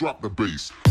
drop the bass.